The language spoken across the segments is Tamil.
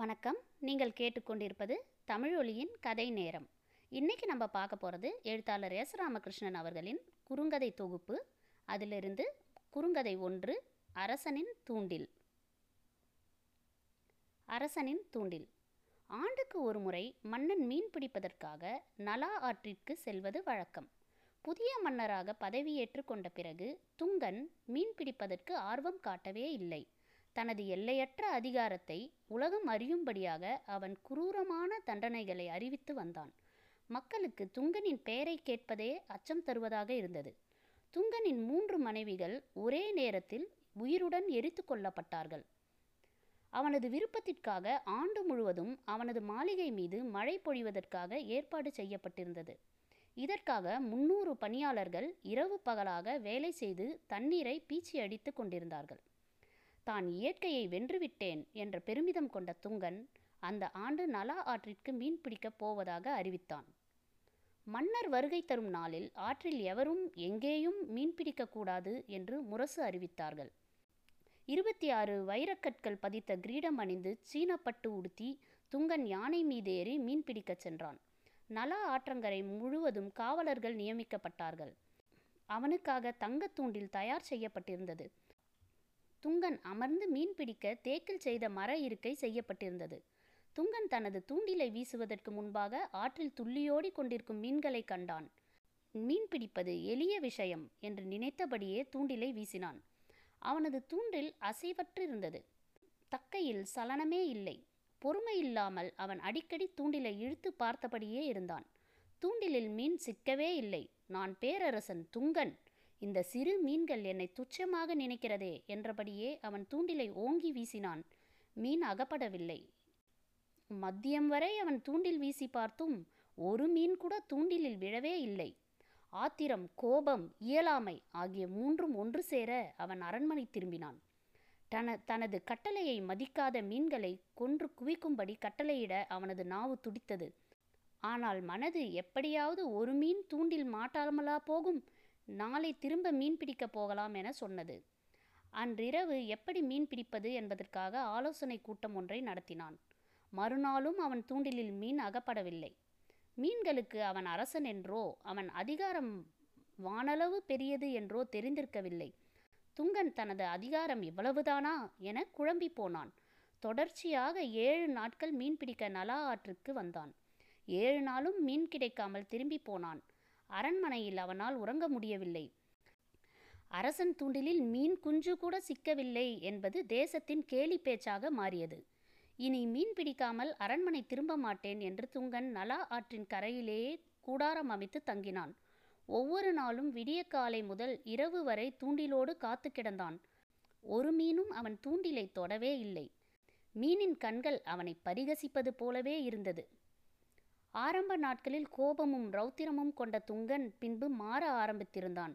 வணக்கம். நீங்கள் கேட்டுக்கொண்டிருப்பது தமிழொலியின் கதை நேரம். இன்னைக்கு நம்ம பார்க்க போகிறது எழுத்தாளர் எஸ். ராமகிருஷ்ணன் அவர்களின் குறுங்கதை தொகுப்பு. அதிலிருந்து குறுங்கதை ஒன்று அரசனின் தூண்டில். அரசனின் தூண்டில். ஆண்டுக்கு ஒரு முறை மன்னன் மீன் பிடிப்பதற்காக நலா ஆற்றிற்கு செல்வது வழக்கம். புதிய மன்னராக பதவியேற்று கொண்ட பிறகு துங்கன் மீன் பிடிப்பதற்கு ஆர்வம் காட்டவே இல்லை. தனது எல்லையற்ற அதிகாரத்தை உலகம் அறியும்படியாக அவன் குரூரமான தண்டனைகளை அறிவித்து வந்தான். மக்களுக்கு துங்கனின் பெயரை கேட்பதே அச்சம் தருவதாக இருந்தது. துங்கனின் மூன்று மனைவிகள் ஒரே நேரத்தில் உயிருடன் எரித்து கொல்லப்பட்டார்கள். அவனது விருப்பத்திற்காக ஆண்டு முழுவதும் அவனது மாளிகை மீது மழை பொழிவதற்காக ஏற்பாடு செய்யப்பட்டிருந்தது. இதற்காக முன்னூறு பணியாளர்கள் இரவு பகலாக வேலை செய்து தண்ணீரை பீச்சி அடித்து கொண்டிருந்தார்கள். தான் இயற்கையை வென்றுவிட்டேன் என்ற பெருமிதம் கொண்ட துங்கன் அந்த ஆண்டு நலா ஆற்றிற்கு மீன் பிடிக்கப் போவதாக அறிவித்தான். மன்னர் வருகை தரும் நாளில் ஆற்றில் எவரும் எங்கேயும் மீன் பிடிக்கக்கூடாது என்று முரசு அறிவித்தார்கள். இருபத்தி ஆறு வைரக்கற்கள் பதித்த கிரீடம் அணிந்து சீனப்பட்டு உடுத்தி துங்கன் யானை மீதேறி மீன் பிடிக்கச் சென்றான். நலா ஆற்றங்கரை முழுவதும் காவலர்கள் நியமிக்கப்பட்டார்கள். அவனுக்காக தங்கத்தூண்டில் தயார் செய்யப்பட்டிருந்தது. துங்கன் அமர்ந்து மீன் பிடிக்க தேக்கில் செய்த மர இருக்கை செய்யப்பட்டிருந்தது. துங்கன் தனது தூண்டிலை வீசுவதற்கு முன்பாக ஆற்றில் துள்ளியோடி கொண்டிருக்கும் மீன்களை கண்டான். மீன் பிடிப்பது எளிய விஷயம் என்று நினைத்தபடியே தூண்டிலை வீசினான். அவனது தூண்டில் அசைவற்றிருந்தது. தக்கையில் சலனமே இல்லை. பொறுமை இல்லாமல் அவன் அடிக்கடி தூண்டிலை இழுத்து பார்த்தபடியே இருந்தான். தூண்டிலில் மீன் சிக்கவே இல்லை. நான் பேரரசன் துங்கன். இந்த சிறு மீன்கள் என்னை துச்சமாக நினைக்கிறதே என்றபடியே அவன் தூண்டிலை ஓங்கி வீசினான். மீன் அகப்படவில்லை. மத்தியம் வரை அவன் தூண்டில் வீசி பார்த்தும் ஒரு மீன் கூட தூண்டிலில் விழவே இல்லை. ஆத்திரம் கோபம் இயலாமை ஆகிய மூன்றும் ஒன்று சேர அவன் அரண்மனை திரும்பினான். தன தனது கட்டளையை மதிக்காத மீன்களை கொன்று குவிக்கும்படி கட்டளையிட அவனது நாவு துடித்தது. ஆனால் மனது எப்படியாவது ஒரு மீன் தூண்டில் மாட்டாமலா போகும்? நாளை திரும்ப மீன் பிடிக்க போகலாம் என சொன்னது. அன்றிரவு எப்படி மீன் பிடிப்பது என்பதற்காக ஆலோசனை கூட்டம் ஒன்றை நடத்தினான். மறுநாளும் அவன் தூண்டிலில் மீன் அகப்படவில்லை. மீன்களுக்கு அவன் அரசன் என்றோ அவன் அதிகாரம் வானளவு பெரியது என்றோ தெரிந்திருக்கவில்லை. துங்கன் தனது அதிகாரம் இவ்வளவுதானா என குழம்பி போனான். தொடர்ச்சியாக ஏழு நாட்கள் மீன் பிடிக்க நலா ஆற்றுக்கு வந்தான். ஏழு நாளும் மீன் கிடைக்காமல் திரும்பி போனான். அரண்மனையில் அவனால் உறங்க முடியவில்லை. அரசன் தூண்டிலில் மீன் குஞ்சு கூட சிக்கவில்லை என்பது தேசத்தின் கேலி பேச்சாக மாறியது. இனி மீன் பிடிக்காமல் அரண்மனை திரும்ப மாட்டேன் என்று துங்கன் நலா ஆற்றின் கரையிலேயே கூடாரம் அமைத்து தங்கினான். ஒவ்வொரு நாளும் விடிய காலை முதல் இரவு வரை தூண்டிலோடு காத்து கிடந்தான். ஒரு மீனும் அவன் தூண்டிலை தொடவே இல்லை. மீனின் கண்கள் அவனை பரிகசிப்பது போலவே இருந்தது. ஆரம்ப நாட்களில் கோபமும் ரௌத்திரமும் கொண்ட துங்கன் பின்பு மாற ஆரம்பித்திருந்தான்.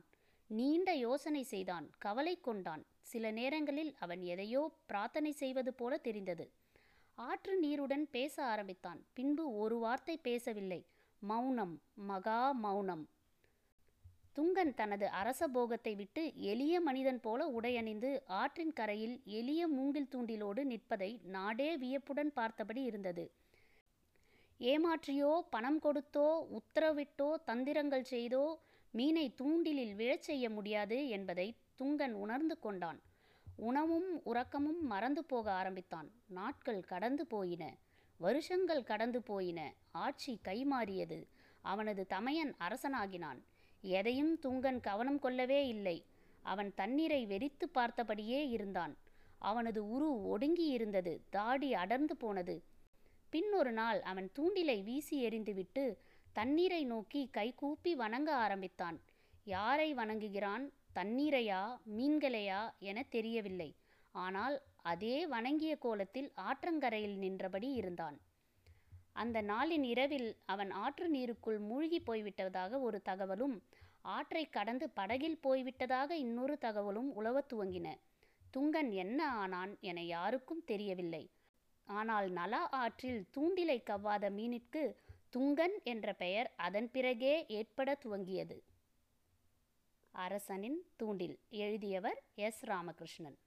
நீண்ட யோசனை செய்தான் கவலை கொண்டான். சில நேரங்களில் அவன் எதையோ பிரார்த்தனை செய்வது போல தெரிந்தது. ஆற்று நீருடன் பேச ஆரம்பித்தான். பின்பு ஒரு வார்த்தை பேசவில்லை. மௌனம் மகா மௌனம். துங்கன் தனது அரச போகத்தை விட்டு எளிய மனிதன் போல உடையணிந்து ஆற்றின் கரையில் எளிய மூங்கில் தூண்டிலோடு நிற்பதை நாடே வியப்புடன் பார்த்தபடி இருந்தது. ஏமாற்றியோ பணம் கொடுத்தோ உத்தரவிட்டோ தந்திரங்கள் செய்தோ மீனை தூண்டிலில் விழச் செய்ய முடியாது என்பதை துங்கன் உணர்ந்து கொண்டான். உணவும் உறக்கமும் மறந்து போக ஆரம்பித்தான். நாட்கள் கடந்து போயின. வருஷங்கள் கடந்து போயின. ஆட்சி கைமாறியது. அவனது தமையன் அரசனாகினான். எதையும் துங்கன் கவனம் கொள்ளவே இல்லை. அவன் தண்ணீரை வெறித்து பார்த்தபடியே இருந்தான். அவனது உரு ஒடுங்கி இருந்தது தாடி அடர்ந்து போனது. பின்னொரு நாள் அவன் தூண்டிலை வீசி எறிந்துவிட்டு தண்ணீரை நோக்கி கைகூப்பி வணங்க ஆரம்பித்தான். யாரை வணங்குகிறான்? தண்ணீரையா? மீன்களையா? என தெரியவில்லை. ஆனால் அதே வணங்கிய கோலத்தில் ஆற்றங்கரையில் நின்றபடி இருந்தான். அந்த நாளின் இரவில் அவன் ஆற்று நீருக்குள் மூழ்கி போய்விட்டதாக ஒரு தகவலும் ஆற்றை கடந்து படகில் போய்விட்டதாக இன்னொரு தகவலும் உலவத் துவங்கின. துங்கன் என்ன ஆனான் என யாருக்கும் தெரியவில்லை. ஆனால் நலா ஆற்றில் தூண்டிலை கவ்வாத மீனிற்கு துங்கன் என்ற பெயர் அதன் பிறகே ஏற்பட துவங்கியது. அரசனின் தூண்டில் எழுதியவர் எஸ். ராமகிருஷ்ணன்.